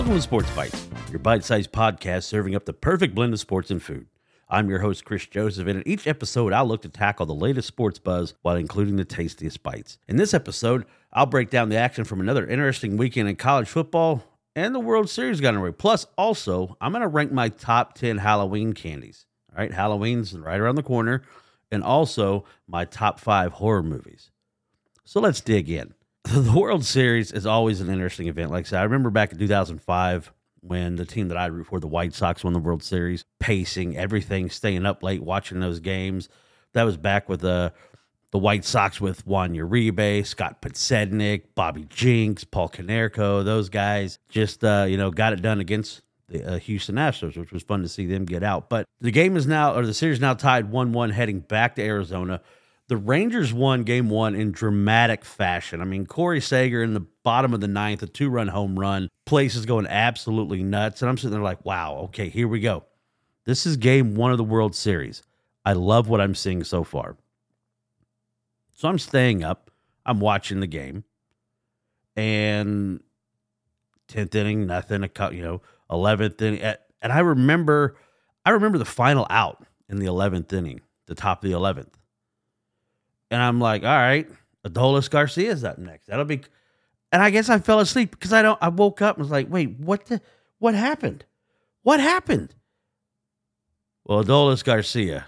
Welcome to Sports Bites, your bite sized podcast serving up the perfect blend of sports and food. I'm your host, Chris Joseph, and in each episode, I'll look to tackle the latest sports buzz while including the tastiest bites. In this episode, I'll break down the action from another interesting weekend in college football and the World Series got underway. Plus, also, I'm going to rank my top 10 Halloween candies. All right, Halloween's right around the corner, and also my top five horror movies. So let's dig in. The World Series is always an interesting event. Like I said, I remember back in 2005 when the team that I root for, the White Sox, won the World Series, pacing everything, staying up late, watching those games. That was back with the the White Sox with Juan Uribe, Scott Podsednik, Bobby Jenks, Paul Konerko. Those guys just uh, you know got it done against the uh, Houston Astros, which was fun to see them get out. But the game is now, or the series now tied one-one, heading back to Arizona. The Rangers won game one in dramatic fashion. I mean, Corey Seager in the bottom of the ninth, a two run home run. Place is going absolutely nuts. And I'm sitting there like, wow, okay, here we go. This is game one of the World Series. I love what I'm seeing so far. So I'm staying up. I'm watching the game. And 10th inning, nothing. A you know, 11th inning. Eh, and I remember, I remember the final out in the 11th inning, the top of the 11th. And I'm like, all right, Adolis Garcia's up next. That'll be. And I guess I fell asleep because I don't. I woke up and was like, wait, what the? What happened? What happened? Well, Adolis Garcia,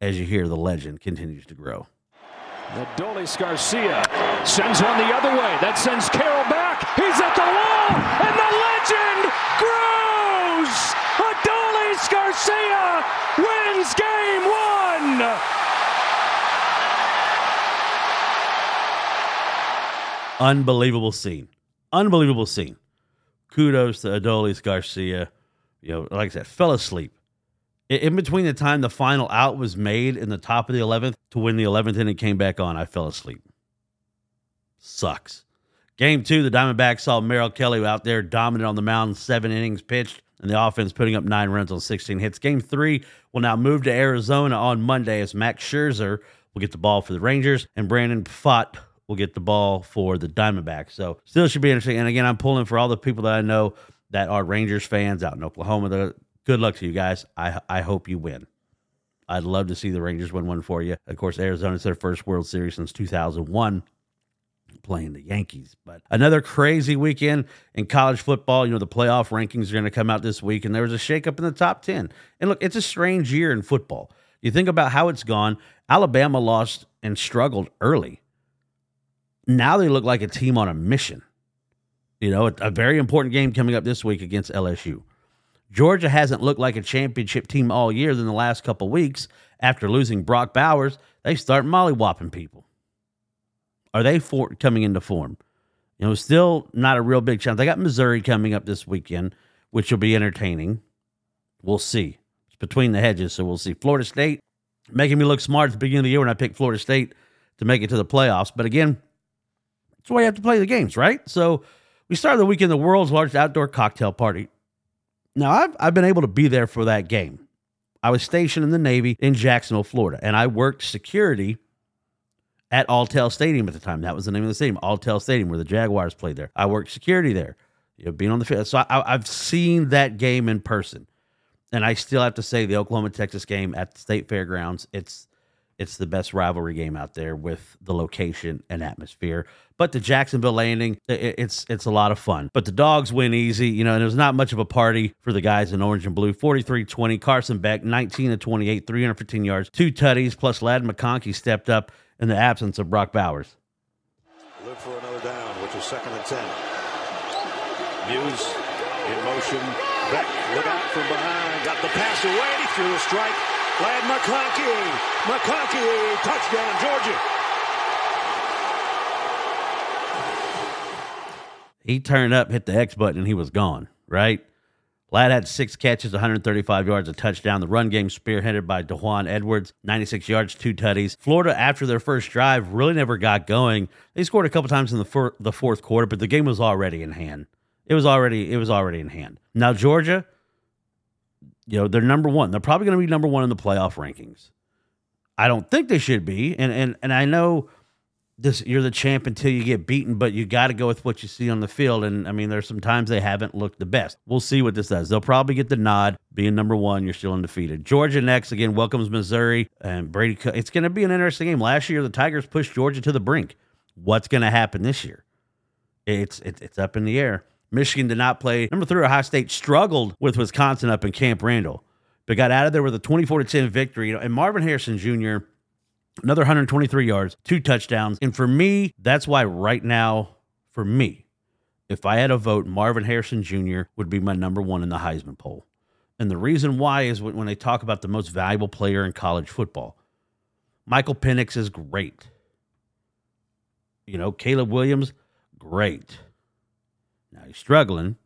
as you hear, the legend continues to grow. Adolis Garcia sends one the other way. That sends Carroll back. He's at the wall, and the legend grows. Adolis Garcia wins game one. Unbelievable scene. Unbelievable scene. Kudos to Adolis Garcia. You know, like I said, fell asleep. In between the time the final out was made in the top of the 11th to when the 11th inning came back on, I fell asleep. Sucks. Game two, the Diamondbacks saw Merrill Kelly out there dominant on the mound, seven innings pitched, and the offense putting up nine runs on 16 hits. Game three will now move to Arizona on Monday as Max Scherzer will get the ball for the Rangers and Brandon Pfaadt will get the ball for the Diamondbacks. So still should be interesting. And again, I'm pulling for all the people that I know that are Rangers fans out in Oklahoma. The, good luck to you guys. I I hope you win. I'd love to see the Rangers win one for you. Of course, Arizona's their first World Series since 2001 playing the Yankees. But another crazy weekend in college football. You know, the playoff rankings are going to come out this week, and there was a shakeup in the top 10. And look, it's a strange year in football. You think about how it's gone. Alabama lost and struggled early now they look like a team on a mission. You know, a, a very important game coming up this week against LSU. Georgia hasn't looked like a championship team all year in the last couple weeks. After losing Brock Bowers, they start mollywhopping people. Are they for, coming into form? You know, still not a real big chance. They got Missouri coming up this weekend, which will be entertaining. We'll see. It's between the hedges, so we'll see. Florida State making me look smart at the beginning of the year when I picked Florida State to make it to the playoffs. But again, that's why you have to play the games, right? So we started the weekend, the world's largest outdoor cocktail party. Now, I've, I've been able to be there for that game. I was stationed in the Navy in Jacksonville, Florida, and I worked security at Alltel Stadium at the time. That was the name of the stadium, Alltel Stadium, where the Jaguars played there. I worked security there, you know, being on the field. So I, I've seen that game in person, and I still have to say the Oklahoma Texas game at the State Fairgrounds. It's it's the best rivalry game out there with the location and atmosphere. But the Jacksonville landing, it's it's a lot of fun. But the dogs win easy, you know, and it was not much of a party for the guys in orange and blue. 43-20, Carson Beck, 19 to 28, 315 yards, two tutties, plus Ladd McConkey stepped up in the absence of Brock Bowers. Look for another down, which is second and 10. Muse in motion. Beck, look out from behind. Got the pass away. Threw a strike. Ladd McConkey. McConkey, touchdown, Georgia. He turned up, hit the X button, and he was gone, right? Ladd had six catches, 135 yards, a touchdown. The run game spearheaded by Daijun Edwards, 96 yards, two tutties. Florida, after their first drive, really never got going. They scored a couple times in the, fir- the fourth quarter, but the game was already in hand. It was already it was already in hand. Now Georgia, you know, they're number one. They're probably going to be number one in the playoff rankings. I don't think they should be, and and and I know this you're the champ until you get beaten, but you got to go with what you see on the field. And I mean, there's some times they haven't looked the best. We'll see what this does. They'll probably get the nod. Being number one, you're still undefeated. Georgia next again welcomes Missouri and Brady. It's going to be an interesting game. Last year, the Tigers pushed Georgia to the brink. What's going to happen this year? It's it's up in the air. Michigan did not play. Number three, Ohio State struggled with Wisconsin up in Camp Randall, but got out of there with a 24 to 10 victory. And Marvin Harrison Jr another 123 yards, two touchdowns. And for me, that's why right now, for me, if I had a vote, Marvin Harrison Jr. would be my number one in the Heisman poll. And the reason why is when they talk about the most valuable player in college football. Michael Penix is great. You know, Caleb Williams, great. Struggling.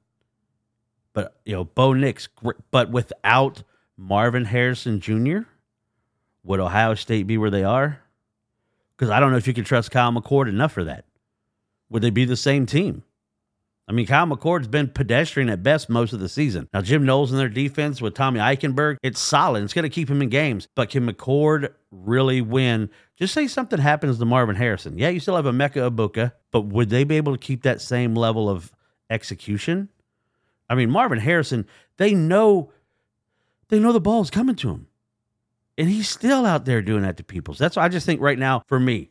But, you know, Bo Nix, but without Marvin Harrison Jr., would Ohio State be where they are? Because I don't know if you can trust Kyle McCord enough for that. Would they be the same team? I mean, Kyle McCord's been pedestrian at best most of the season. Now, Jim Knowles in their defense with Tommy Eichenberg, it's solid. It's going to keep him in games. But can McCord really win? Just say something happens to Marvin Harrison. Yeah, you still have Emeka Egbuka, but would they be able to keep that same level of execution? I mean, Marvin Harrison, they know they know the ball's coming to him. And he's still out there doing that to people. So that's why I just think right now, for me,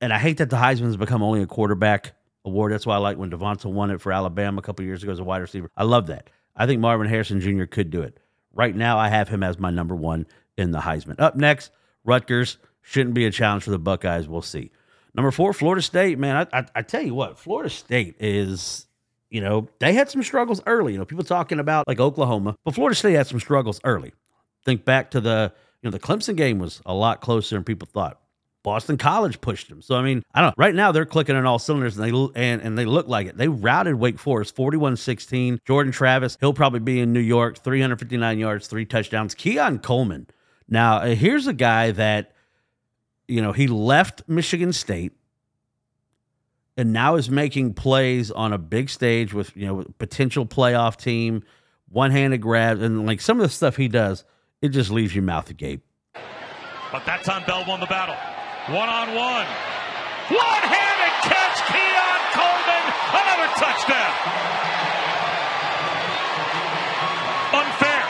and I hate that the Heisman's become only a quarterback award. That's why I like when Devonta won it for Alabama a couple years ago as a wide receiver. I love that. I think Marvin Harrison Jr. could do it. Right now, I have him as my number one in the Heisman. Up next, Rutgers shouldn't be a challenge for the Buckeyes. We'll see. Number four, Florida State. Man, I, I, I tell you what, Florida State is you know, they had some struggles early. You know, people talking about like Oklahoma, but Florida State had some struggles early. Think back to the you know, the Clemson game was a lot closer than people thought. Boston College pushed them. So I mean, I don't know. Right now they're clicking on all cylinders and they and, and they look like it. They routed Wake Forest 41-16. Jordan Travis, he'll probably be in New York, 359 yards, three touchdowns. Keon Coleman. Now, uh, here's a guy that you know, he left Michigan State and now is making plays on a big stage with, you know, potential playoff team, one-handed grabs and like some of the stuff he does it just leaves your mouth agape. But that time Bell won the battle. One on one. One handed catch, Keon Coleman. Another touchdown. Unfair.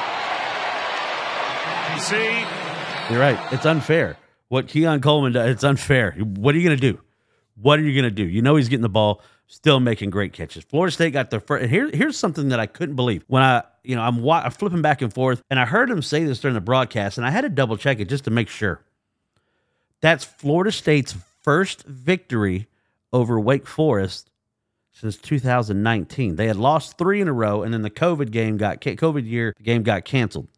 You see? You're right. It's unfair. What Keon Coleman does, it's unfair. What are you going to do? What are you going to do? You know he's getting the ball, still making great catches. Florida State got their first. And here, here's something that I couldn't believe when I you know, I'm, wa- I'm flipping back and forth, and I heard him say this during the broadcast, and I had to double check it just to make sure. That's Florida State's first victory over Wake Forest since 2019. They had lost three in a row, and then the COVID game got COVID year the game got canceled,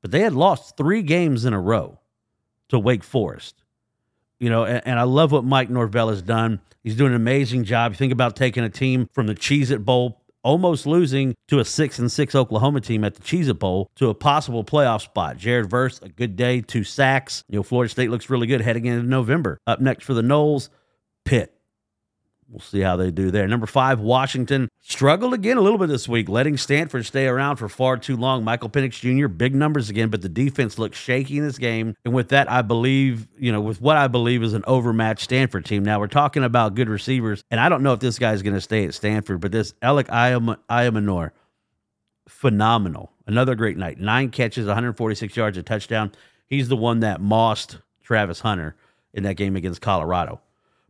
but they had lost three games in a row to Wake Forest. You know, and, and I love what Mike Norvell has done. He's doing an amazing job. You think about taking a team from the Cheez It Bowl almost losing to a six and six Oklahoma team at the Cheez It Bowl to a possible playoff spot. Jared Verse, a good day, two sacks. You know, Florida State looks really good heading into November. Up next for the Noles, Pitt. We'll see how they do there. Number five, Washington struggled again a little bit this week, letting Stanford stay around for far too long. Michael Penix Jr., big numbers again, but the defense looked shaky in this game. And with that, I believe, you know, with what I believe is an overmatched Stanford team. Now, we're talking about good receivers, and I don't know if this guy's going to stay at Stanford, but this Elic Ayomanor, phenomenal. Another great night. Nine catches, 146 yards, a touchdown. He's the one that mossed Travis Hunter in that game against Colorado.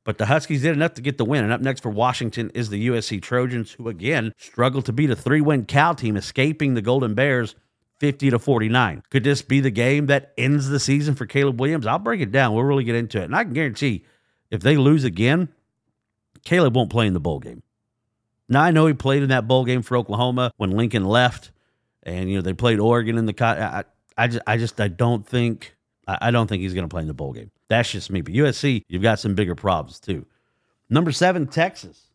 But the Huskies did enough to get the win. And up next for Washington is the USC Trojans, who again struggled to beat a three win Cal team, escaping the Golden Bears 50 to 49. Could this be the game that ends the season for Caleb Williams? I'll break it down. We'll really get into it. And I can guarantee if they lose again, Caleb won't play in the bowl game. Now, I know he played in that bowl game for Oklahoma when Lincoln left, and, you know, they played Oregon in the. I, I just, I just, I don't think, I don't think he's going to play in the bowl game. That's just me. But USC, you've got some bigger problems too. Number seven, Texas.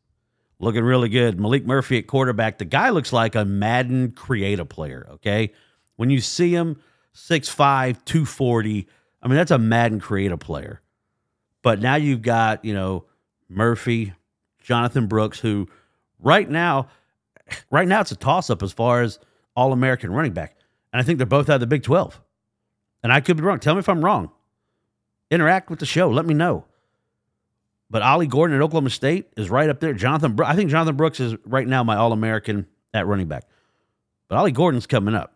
Looking really good. Maalik Murphy at quarterback. The guy looks like a Madden creative player, okay? When you see him, 6'5, 240, I mean, that's a Madden creative player. But now you've got, you know, Murphy, Jonathan Brooks, who right now, right now it's a toss-up as far as all-American running back. And I think they're both out of the Big 12. And I could be wrong. Tell me if I'm wrong interact with the show. Let me know. But Ollie Gordon at Oklahoma State is right up there. Jonathan, Bro- I think Jonathan Brooks is right now my All American at running back. But Ollie Gordon's coming up.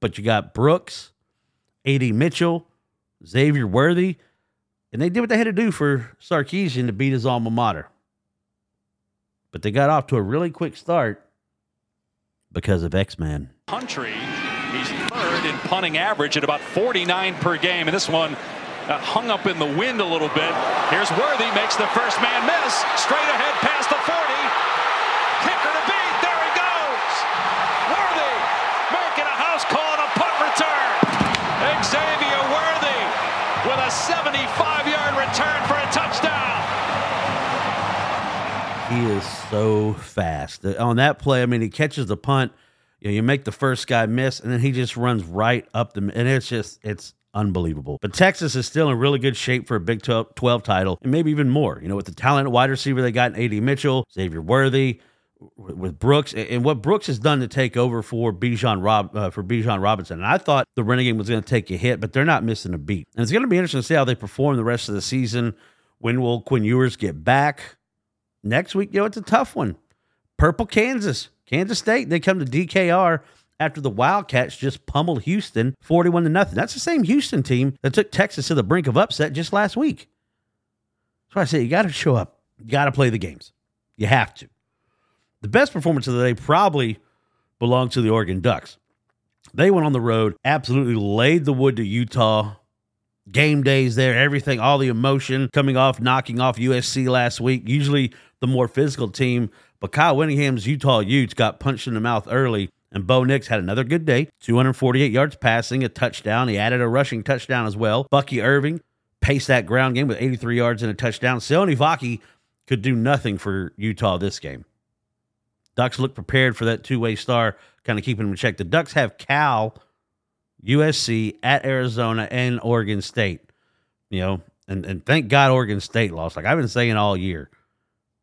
But you got Brooks, AD Mitchell, Xavier Worthy, and they did what they had to do for Sarkisian to beat his alma mater. But they got off to a really quick start because of X Man. Country, he's third in punting average at about 49 per game. And this one uh, hung up in the wind a little bit. Here's Worthy, makes the first man miss. Straight ahead past the 40. Kicker to beat. There he goes. Worthy making a house call on a punt return. Xavier Worthy with a 75 yard return for a touchdown. He is so fast. Uh, On that play, I mean, he catches the punt. You, know, you make the first guy miss, and then he just runs right up the. And it's just, it's unbelievable. But Texas is still in really good shape for a Big 12, 12 title, and maybe even more. You know, with the talented wide receiver they got in AD Mitchell, Xavier Worthy, with with Brooks, and what Brooks has done to take over for Bijan Rob uh, for Bijan Robinson. And I thought the Renegade was going to take a hit, but they're not missing a beat. And it's going to be interesting to see how they perform the rest of the season. When will Quinn Ewers get back? Next week, you know, it's a tough one. Purple Kansas, Kansas State. They come to DKR after the Wildcats just pummeled Houston 41 to nothing. That's the same Houston team that took Texas to the brink of upset just last week. That's why I say you got to show up. You got to play the games. You have to. The best performance of the day probably belonged to the Oregon Ducks. They went on the road, absolutely laid the wood to Utah. Game days there, everything, all the emotion coming off, knocking off USC last week. Usually the more physical team, but Kyle Whittingham's Utah Utes got punched in the mouth early, and Bo Nix had another good day 248 yards passing, a touchdown. He added a rushing touchdown as well. Bucky Irving paced that ground game with 83 yards and a touchdown. Sione Vaki could do nothing for Utah this game. Ducks look prepared for that two way star, kind of keeping them in check. The Ducks have Cal, USC at Arizona, and Oregon State. You know, and, and thank God Oregon State lost. Like I've been saying all year.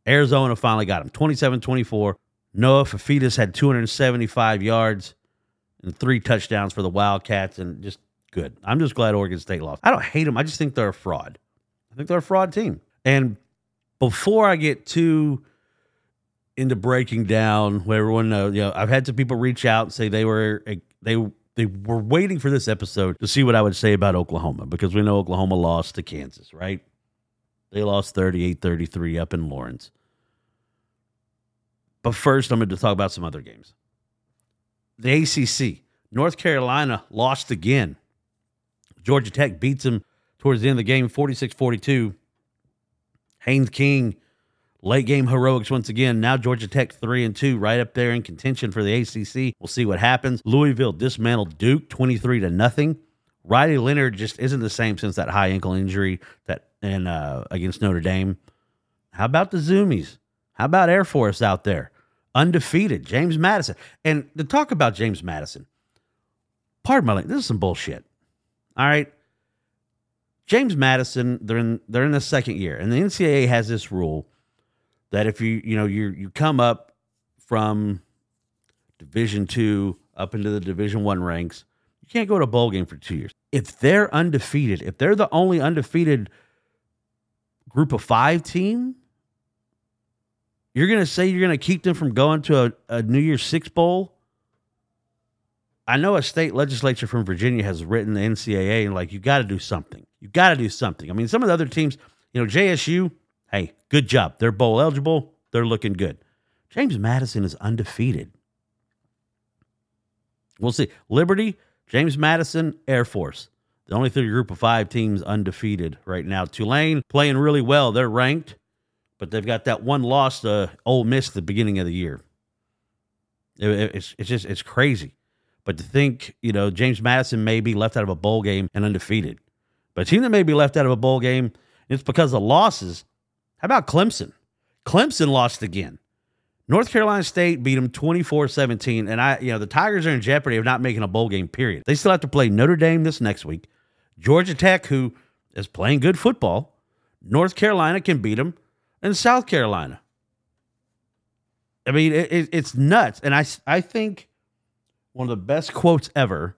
Arizona finally got him 27 24. Noah Fifita had 275 yards and three touchdowns for the Wildcats, and just good. I'm just glad Oregon State lost. I don't hate them. I just think they're a fraud. I think they're a fraud team. And before I get too into breaking down what everyone knows, you know, I've had some people reach out and say they were they they were waiting for this episode to see what I would say about Oklahoma because we know Oklahoma lost to Kansas, right? They lost 38-33 up in Lawrence. But first, I'm going to talk about some other games. The ACC, North Carolina lost again. Georgia Tech beats them towards the end of the game, 46 42. Haynes King, late game heroics once again. Now Georgia Tech 3 and 2, right up there in contention for the ACC. We'll see what happens. Louisville dismantled Duke 23 to nothing. Riley Leonard just isn't the same since that high ankle injury that and uh, against Notre Dame. How about the Zoomies? How about Air Force out there? Undefeated. James Madison. And to talk about James Madison, pardon my language, this is some bullshit. All right. James Madison, they're in they're in the second year, and the NCAA has this rule that if you you know you you come up from Division two up into the Division one ranks, you can't go to a bowl game for two years. If they're undefeated, if they're the only undefeated group of five team, you're gonna say you're gonna keep them from going to a, a New Year's Six bowl. I know a state legislature from Virginia has written the NCAA and like you got to do something. You got to do something. I mean, some of the other teams, you know, JSU, hey, good job. They're bowl eligible. They're looking good. James Madison is undefeated. We'll see. Liberty, James Madison, Air Force. The only three group of five teams undefeated right now. Tulane playing really well. They're ranked, but they've got that one loss to Ole Miss the beginning of the year. It- it- it's, it's just, it's crazy. But to think, you know, James Madison may be left out of a bowl game and undefeated. But a team that may be left out of a bowl game, it's because of losses. How about Clemson? Clemson lost again. North Carolina State beat them 24 17. And I, you know, the Tigers are in jeopardy of not making a bowl game, period. They still have to play Notre Dame this next week. Georgia Tech, who is playing good football. North Carolina can beat them. And South Carolina. I mean, it, it, it's nuts. And I, I think one of the best quotes ever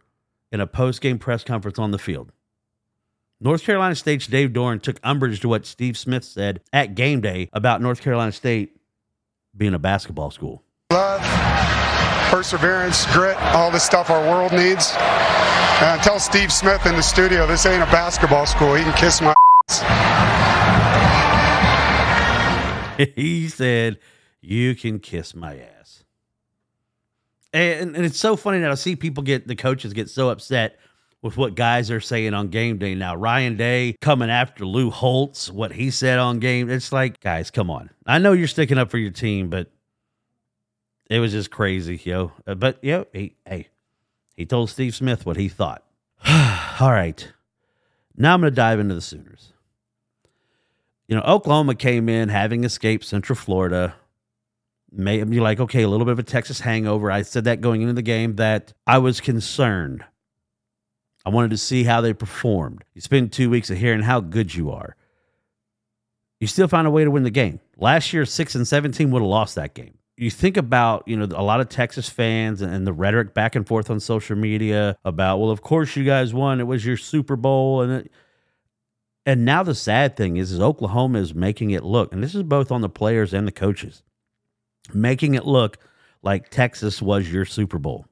in a post game press conference on the field. North Carolina State's Dave Doeren took umbrage to what Steve Smith said at game day about North Carolina State being a basketball school. Love, perseverance, grit, all the stuff our world needs. And tell Steve Smith in the studio this ain't a basketball school. He can kiss my he said, You can kiss my ass. And, and it's so funny that I see people get the coaches get so upset with what guys are saying on game day now. Ryan Day coming after Lou Holtz, what he said on game. It's like, guys, come on. I know you're sticking up for your team, but it was just crazy, yo. Uh, but yo, he, hey, he told Steve Smith what he thought. All right. Now I'm going to dive into the Sooners. You know, Oklahoma came in having escaped Central Florida. May be like, okay, a little bit of a Texas hangover. I said that going into the game that I was concerned. I wanted to see how they performed. You spend two weeks of hearing how good you are. You still find a way to win the game. Last year, six and seventeen would have lost that game you think about you know a lot of Texas fans and, the rhetoric back and forth on social media about well of course you guys won it was your Super Bowl and it, and now the sad thing is is Oklahoma is making it look and this is both on the players and the coaches making it look like Texas was your Super Bowl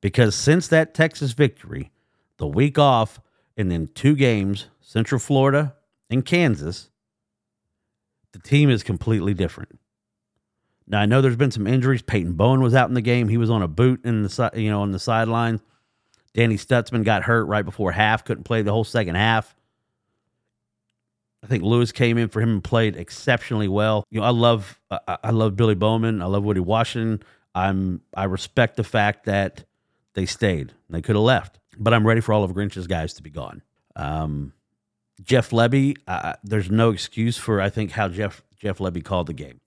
because since that Texas victory the week off and then two games Central Florida and Kansas the team is completely different now I know there's been some injuries. Peyton Bowen was out in the game. He was on a boot in the you know on the sideline. Danny Stutsman got hurt right before half. Couldn't play the whole second half. I think Lewis came in for him and played exceptionally well. You know, I love I, I love Billy Bowman. I love Woody Washington. I'm I respect the fact that they stayed. They could have left, but I'm ready for all of Grinch's guys to be gone. Um, Jeff Lebby, uh, there's no excuse for I think how Jeff Jeff Lebby called the game.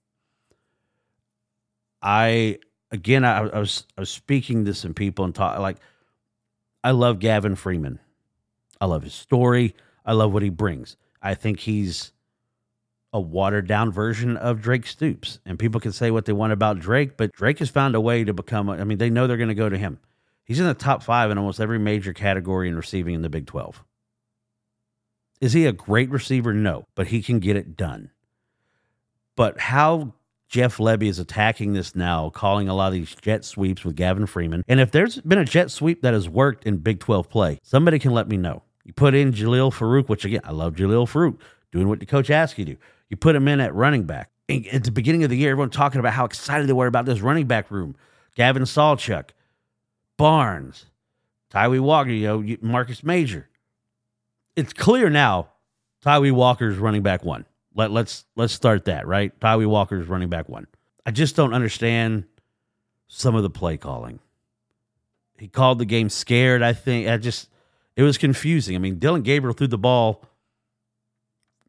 I again, I, I, was I was speaking to some people and talk like I love Gavin Freeman. I love his story. I love what he brings. I think he's a watered down version of Drake Stoops. And people can say what they want about Drake, but Drake has found a way to become. I mean, they know they're going to go to him. He's in the top five in almost every major category in receiving in the Big 12. Is he a great receiver? No, but he can get it done. But how Jeff Lebby is attacking this now, calling a lot of these jet sweeps with Gavin Freeman. And if there's been a jet sweep that has worked in Big 12 play, somebody can let me know. You put in Jalil Farooq, which again, I love Jalil Farooq doing what the coach asks you to. You put him in at running back. At the beginning of the year, everyone talking about how excited they were about this running back room. Gavin Sawchuk, Barnes, Tyree Walker, you know, Marcus Major. It's clear now Tyree Walker's running back one. Let let's let's start that right. Tyree Walker's running back one. I just don't understand some of the play calling. He called the game scared. I think I just it was confusing. I mean, Dillon Gabriel threw the ball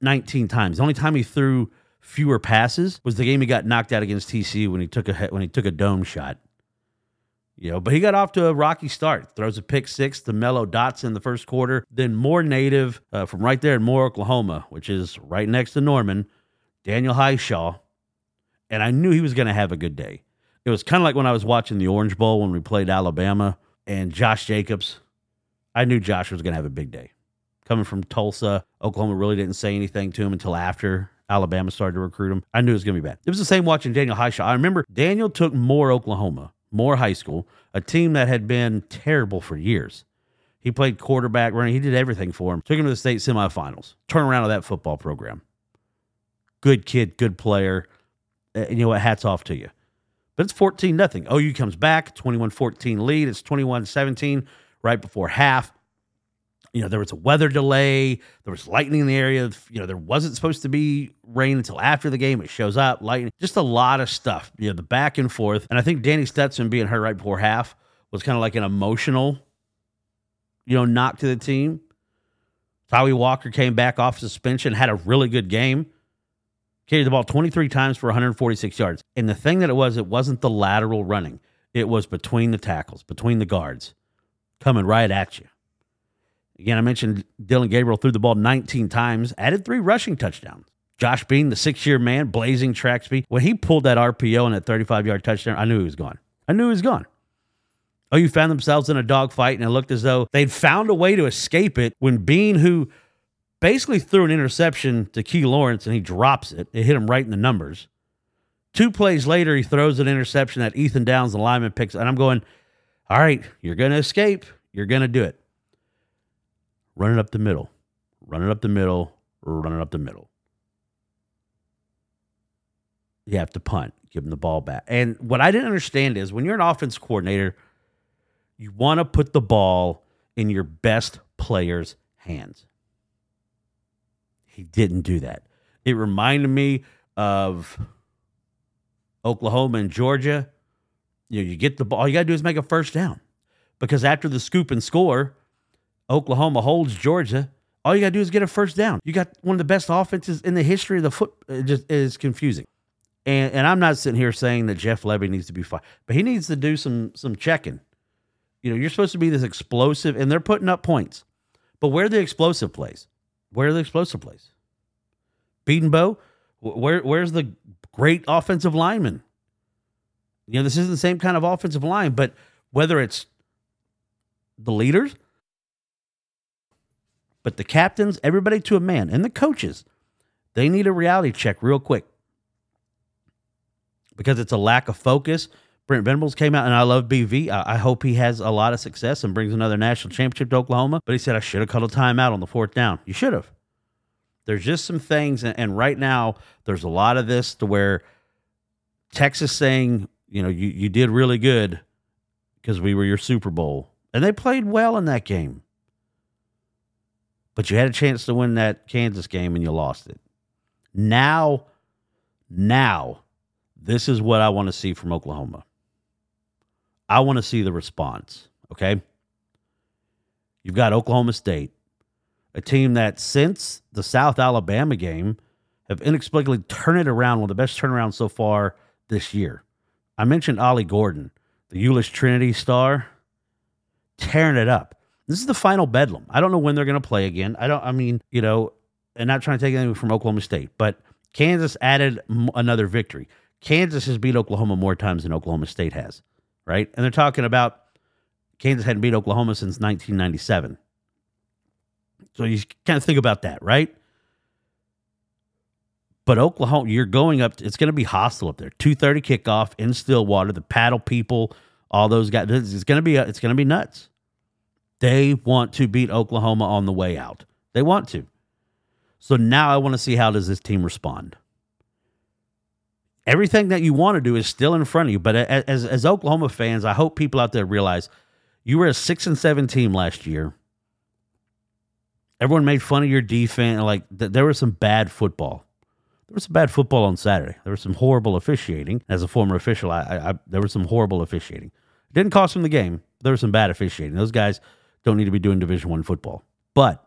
19 times. The only time he threw fewer passes was the game he got knocked out against TCU when he took a when he took a dome shot. You know, but he got off to a rocky start. Throws a pick six to Mello Dots in the first quarter. Then Moore native uh, from right there in Moore, Oklahoma, which is right next to Norman, Daniel Hishaw. And I knew he was going to have a good day. It was kind of like when I was watching the Orange Bowl when we played Alabama and Josh Jacobs. I knew Josh was going to have a big day. Coming from Tulsa, Oklahoma really didn't say anything to him until after Alabama started to recruit him. I knew it was going to be bad. It was the same watching Daniel Hishaw. I remember Daniel took Moore Oklahoma Moore High School, a team that had been terrible for years. He played quarterback, running. He did everything for him. Took him to the state semifinals. Turn around of that football program. Good kid, good player. You know what? Hats off to you. But it's 14 nothing. OU comes back, 21 14 lead. It's 21 17 right before half you know, there was a weather delay, there was lightning in the area. You know, there wasn't supposed to be rain until after the game. It shows up, lightning, just a lot of stuff. You know, the back and forth. And I think Danny Stetson being hurt right before half was kind of like an emotional, you know, knock to the team. Tyree Walker came back off suspension, had a really good game. Carried the ball 23 times for 146 yards. And the thing that it was, it wasn't the lateral running. It was between the tackles, between the guards, coming right at you. Again, I mentioned Dillon Gabriel threw the ball 19 times, added three rushing touchdowns. Josh Bean, the six year man, blazing track speed. When he pulled that RPO and that 35 yard touchdown, I knew he was gone. I knew he was gone. Oh, you found themselves in a dogfight, and it looked as though they'd found a way to escape it when Bean, who basically threw an interception to Key Lawrence and he drops it, it hit him right in the numbers. Two plays later, he throws an interception that Ethan Downs, the lineman, picks. And I'm going, all right, you're going to escape. You're going to do it. Run it up the middle. Run it up the middle. Run it up the middle. You have to punt. Give him the ball back. And what I didn't understand is when you're an offense coordinator, you want to put the ball in your best player's hands. He didn't do that. It reminded me of Oklahoma and Georgia. You know, you get the ball, all you got to do is make a first down. Because after the scoop and score, Oklahoma holds Georgia. All you got to do is get a first down. You got one of the best offenses in the history of the foot. It just is confusing. And and I'm not sitting here saying that Jeff Lebby needs to be fired, but he needs to do some some checking. You know, you're supposed to be this explosive, and they're putting up points. But where the explosive plays? Where the explosive plays? Bedenbaugh, where where's the great offensive lineman? You know, this isn't the same kind of offensive line, but whether it's the leaders, but the captains, everybody to a man, and the coaches, they need a reality check real quick because it's a lack of focus. Brent Venables came out, and I love BV. I, I, hope he has a lot of success and brings another national championship to Oklahoma. But he said, I should have called a timeout on the fourth down. You should have. There's just some things, and right now, there's a lot of this to where Texas saying, you know, you, you did really good because we were your Super Bowl. And they played well in that game. But you had a chance to win that Kansas game and you lost it. Now, now, this is what I want to see from Oklahoma. I want to see the response. Okay. You've got Oklahoma State, a team that since the South Alabama game have inexplicably turned it around, one of the best turnarounds so far this year. I mentioned Ollie Gordon, the Euless Trinity star, tearing it up. This is the final bedlam. I don't know when they're going to play again. I don't, I mean, you know, and not trying to take anything from Oklahoma State, but Kansas added another victory. Kansas has beat Oklahoma more times than Oklahoma State has, right? And they're talking about Kansas hadn't beat Oklahoma since 1997. So you kind of think about that, right? But Oklahoma, you're going up. it's going to be hostile up there. 2:30 kickoff in Stillwater. The paddle people, all those guys. It's going to be it's going to be nuts. They want to beat Oklahoma on the way out. They want to. So now I want to see how does this team respond everything that you want to do is still in front of you. But as as Oklahoma fans, I hope people out there realize you were a six and seven team last year. Everyone made fun of your defense. Like th- there was some bad football. There was some bad football on Saturday. There was some horrible officiating. As a former official, I, I, I there was some horrible officiating. It didn't cost them the game. There was some bad officiating. Those guys don't need to be doing Division One football. But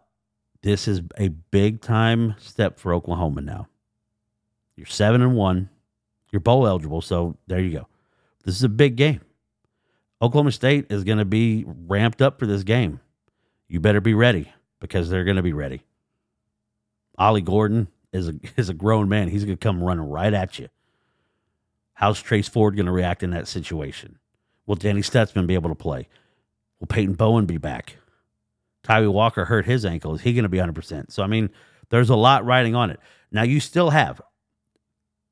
this is a big time step for Oklahoma now. You're seven and one. You're bowl eligible, so there you go. This is a big game. Oklahoma State is going to be ramped up for this game. You better be ready because they're going to be ready. Ollie Gordon is a is a grown man. He's to come running right at you. How's Trace Ford to react in that situation? Will Danny Stutsman be able to play? Will Peyton Bowen be back? Tyree Walker hurt his ankle. Is he going to be 100%? So, I mean, there's a lot riding on it. Now, you still have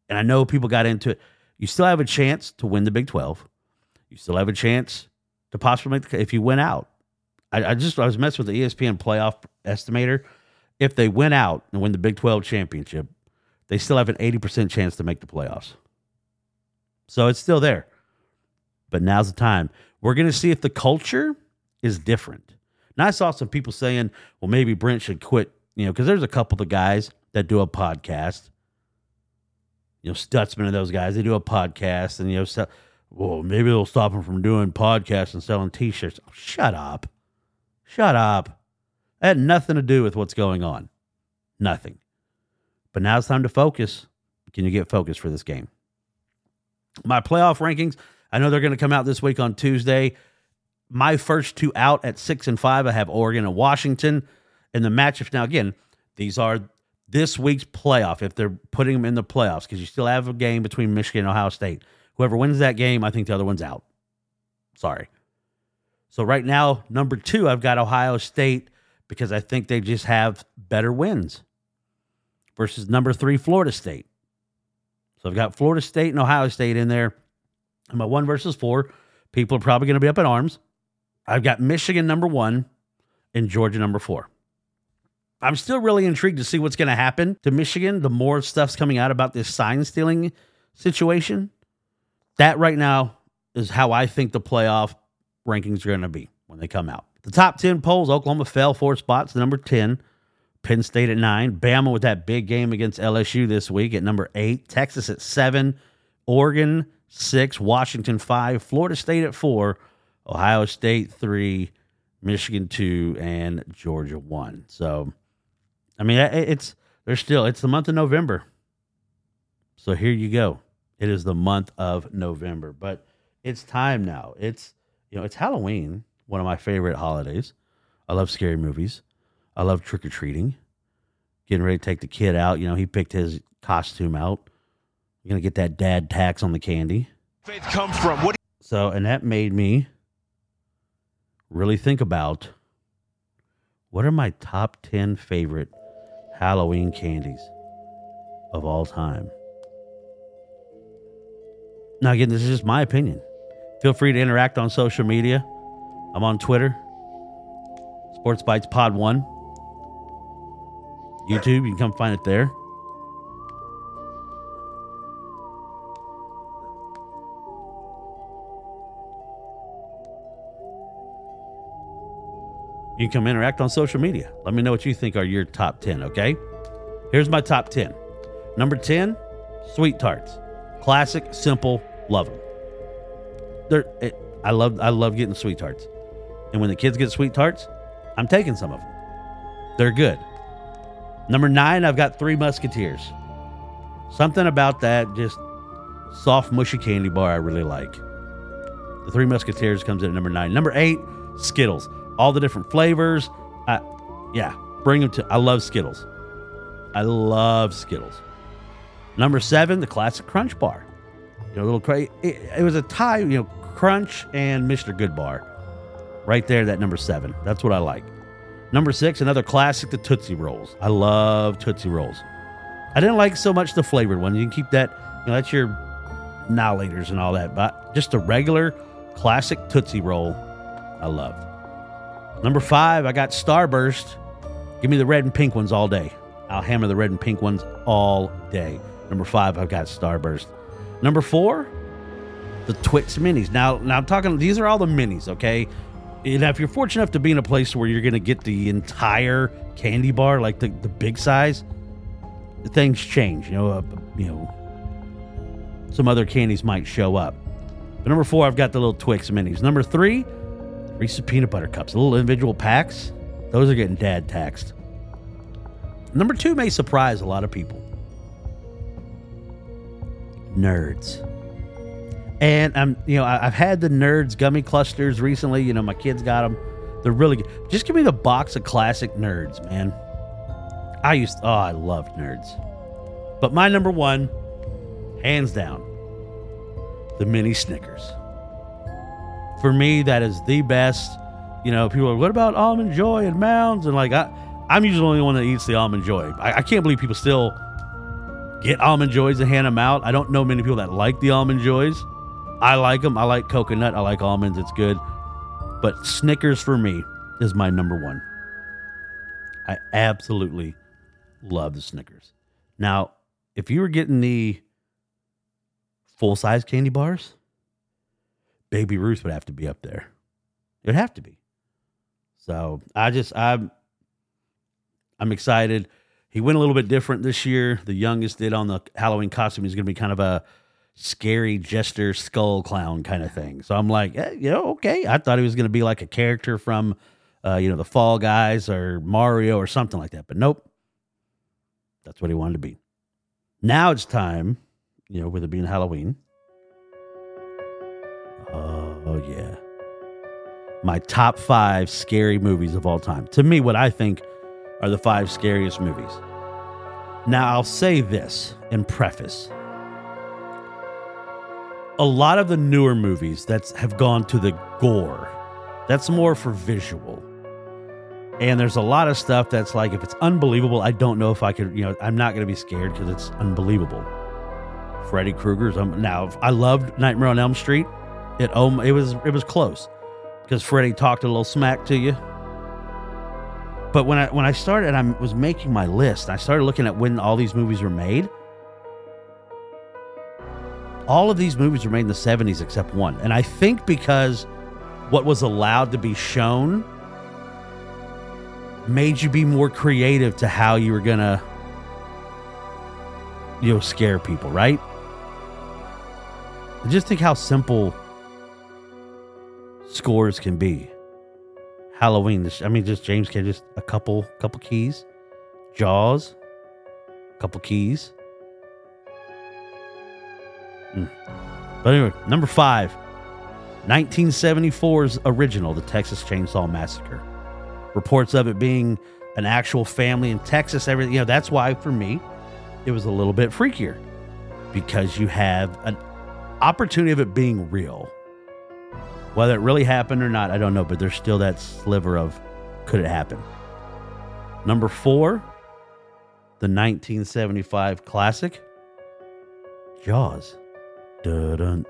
and I know people got into it. You still have a chance to win the Big 12. You still have a chance to possibly make the, if you win out. I, I just I was messing with the ESPN playoff estimator. If they win out and win the Big 12 championship, they still have an 80% chance to make the playoffs. So it's still there. But now's the time. We're going to see if the culture is different. Now, I saw some people saying, well, maybe Brent should quit, you know, because there's a couple of guys that do a podcast you know, Stutsman and those guys, they do a podcast and, you know, well, maybe they'll stop them from doing podcasts and selling t shirts. Oh, shut up. Shut up. That had nothing to do with what's going on. Nothing. But now it's time to focus. Can you get focused for this game? My playoff rankings, I know they're going to come out this week on Tuesday. My first two out at six and five, I have Oregon and Washington. And the matchups now, again, these are this week's playoff if they're putting them in the playoffs because you still have a game between Michigan and Ohio State. Whoever wins that game, I think the other one's out. Sorry. So right now, number two, I've got Ohio State because I think they just have better wins versus number three, Florida State. So I've got Florida State and Ohio State in there. And my one versus four, people are probably going to be up in arms. I've got Michigan number one and Georgia number four. I'm still really intrigued to see what's going to happen to Michigan. The more stuff's coming out about this sign stealing situation, that right now is how I think the playoff rankings are going to be when they come out. The top 10 polls Oklahoma fell four spots to number 10. Penn State at nine. Bama with that big game against LSU this week at number eight. Texas at seven. Oregon six. Washington five. Florida State at four. Ohio State three. Michigan two. And Georgia one. So, I mean, it's there's still it's the month of November. So here you go. It is the month of November, but it's time now. It's you know it's Halloween, one of my favorite holidays. I love scary movies. I love trick or treating. Getting ready to take the kid out. You know, he picked his costume out. You're gonna get that dad tax on the candy. Faith come from what? So, and that made me really think about what are my top 10 favorite Halloween candies of all time. Now, again, this is just my opinion. Feel free to interact on social media. I'm on Twitter, Sports Bites Pod 1. YouTube, you can come find it there. You can come interact on social media. Let me know what you think are your top 10, okay? Here's my top 10. Number 10, Sweet Tarts. Classic, simple, love them. They're, it, I love I love getting sweet tarts. And when the kids get sweet tarts, I'm taking some of them. They're good. Number nine, I've got Three Musketeers. Something about that just soft, mushy candy bar I really like. The Three Musketeers comes in at number nine. Number eight, Skittles. All the different flavors. I, yeah, bring them to. I love Skittles. I love Skittles. Number seven, the classic Crunch Bar. You know, little crazy. It, it was a tie. You know, Crunch and Mr. Goodbar. Right there, that number seven. That's what I like. Number six, another classic, the Tootsie Rolls. I love Tootsie Rolls. I didn't like so much the flavored one. You can keep that, you know, that's your annihilators and all that. But just a regular classic Tootsie Roll, I love. Number five, I got Starburst. Give me the red and pink ones all day. I'll hammer the red and pink ones all day. Number five, I've got Starburst. Number four, the Twix minis. Now, now I'm talking. These are all the minis, okay? And if you're fortunate enough to be in a place where you're going to get the entire candy bar, like the, the big size, things change. You know, uh, you know, some other candies might show up. But number four, I've got the little Twix minis. Number three, Reese's peanut butter cups, the little individual packs. Those are getting dad taxed. Number two may surprise a lot of people. Nerds. And I'm, you know, I, have had the Nerds gummy clusters recently. You know, my kids got them. They're really good. Just give me the box of classic Nerds, man. I used, oh, I loved Nerds. But my number one, hands down, the mini Snickers. For me, that is the best. You know, people are, what about almond joy and mounds? And like, I, I'm usually the only one that eats the almond joy. I, I can't believe people still get almond joys and hand them out. I don't know many people that like the almond joys. I like them. I like coconut. I like almonds. It's good. But Snickers for me is my number one. I absolutely love the Snickers. Now, if you were getting the full size candy bars, Baby Ruth would have to be up there. It'd have to be. So I just I'm I'm excited. He went a little bit different this year. The youngest did on the Halloween costume. He's going to be kind of a scary jester skull clown kind of thing. So I'm like, eh, you know, okay. I thought he was going to be like a character from, uh, you know, the Fall Guys or Mario or something like that. But nope. That's what he wanted to be. Now it's time, you know, with it being Halloween. Oh, yeah. My top five scary movies of all time. To me, what I think are the five scariest movies. Now, I'll say this in preface a lot of the newer movies that have gone to the gore That's more for visual. And there's a lot of stuff that's like, if it's unbelievable, I don't know if I could, you know, I'm not going to be scared because it's unbelievable. Freddy Krueger's. Um, now, I loved Nightmare on Elm Street. It um, it was it was close because Freddy talked a little smack to you. But when I when I started and I was making my list, I started looking at when all these movies were made. All of these movies were made in the 70s except one. And I think because what was allowed to be shown made you be more creative to how you were going to you know scare people, right? Just think how simple scores can be. Halloween. I mean, just James Can Just a couple, couple keys. Jaws, a couple keys. Mm. But anyway, number five, 1974's original, The Texas Chainsaw Massacre. Reports of it being an actual family in Texas. Everything, you know, that's why for me, it was a little bit freakier because you have an opportunity of it being real. Whether it really happened or not, I don't know, but there's still that sliver of could it happen. Number four, the 1975 classic, Jaws. Dun,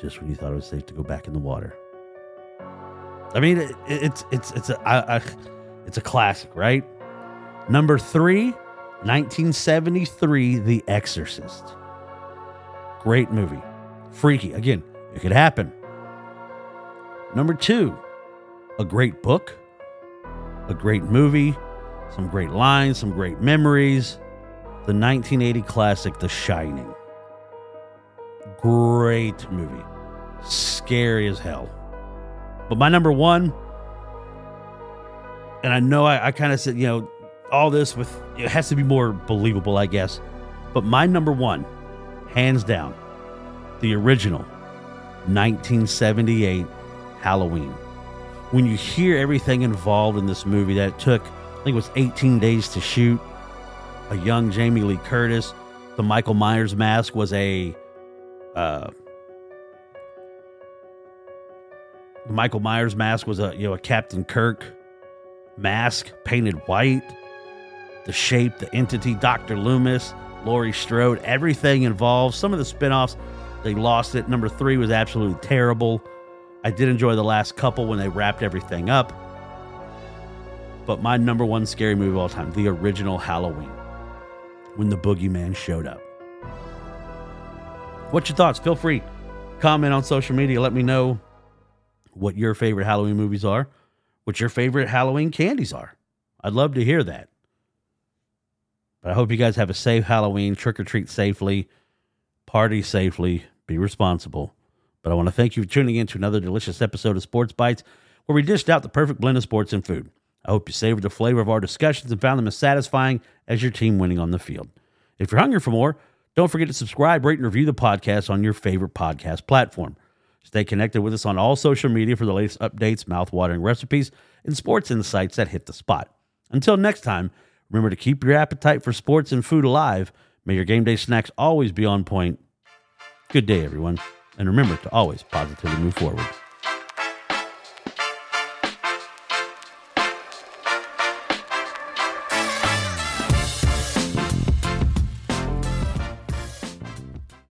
just when you thought it was safe to go back in the water. I mean, it, it's it's it's a I, it's a classic, right? Number three, 1973, The Exorcist. Great movie. Freaky. Again, it could happen. Number two, a great book, a great movie, some great lines, some great memories. The 1980 classic, The Shining. Great movie. Scary as hell. But my number one, and I know I, I kind of said, you know, all this with, it has to be more believable, I guess. But my number one, hands down, the original 1978 Halloween. When you hear everything involved in this movie that took, I think it was 18 days to shoot, a young Jamie Lee Curtis, the Michael Myers mask was a uh, Michael Myers mask was a you know a Captain Kirk mask painted white. The shape, the entity, Dr. Loomis, Laurie Strode, everything involved. Some of the spin-offs, they lost it. Number three was absolutely terrible. I did enjoy the last couple when they wrapped everything up. But my number one scary movie of all time, the original Halloween, when the boogeyman showed up. What's your thoughts? Feel free. Comment on social media. Let me know what your favorite Halloween movies are, what your favorite Halloween candies are. I'd love to hear that. But I hope you guys have a safe Halloween, trick or treat safely, party safely, be responsible. But I want to thank you for tuning in to another delicious episode of Sports Bites, where we dished out the perfect blend of sports and food. I hope you savored the flavor of our discussions and found them as satisfying as your team winning on the field. If you're hungry for more, don't forget to subscribe, rate, and review the podcast on your favorite podcast platform. Stay connected with us on all social media for the latest updates, mouth-watering recipes, and sports insights that hit the spot. Until next time, remember to keep your appetite for sports and food alive. May your game day snacks always be on point. Good day, everyone. And remember to always positively move forward.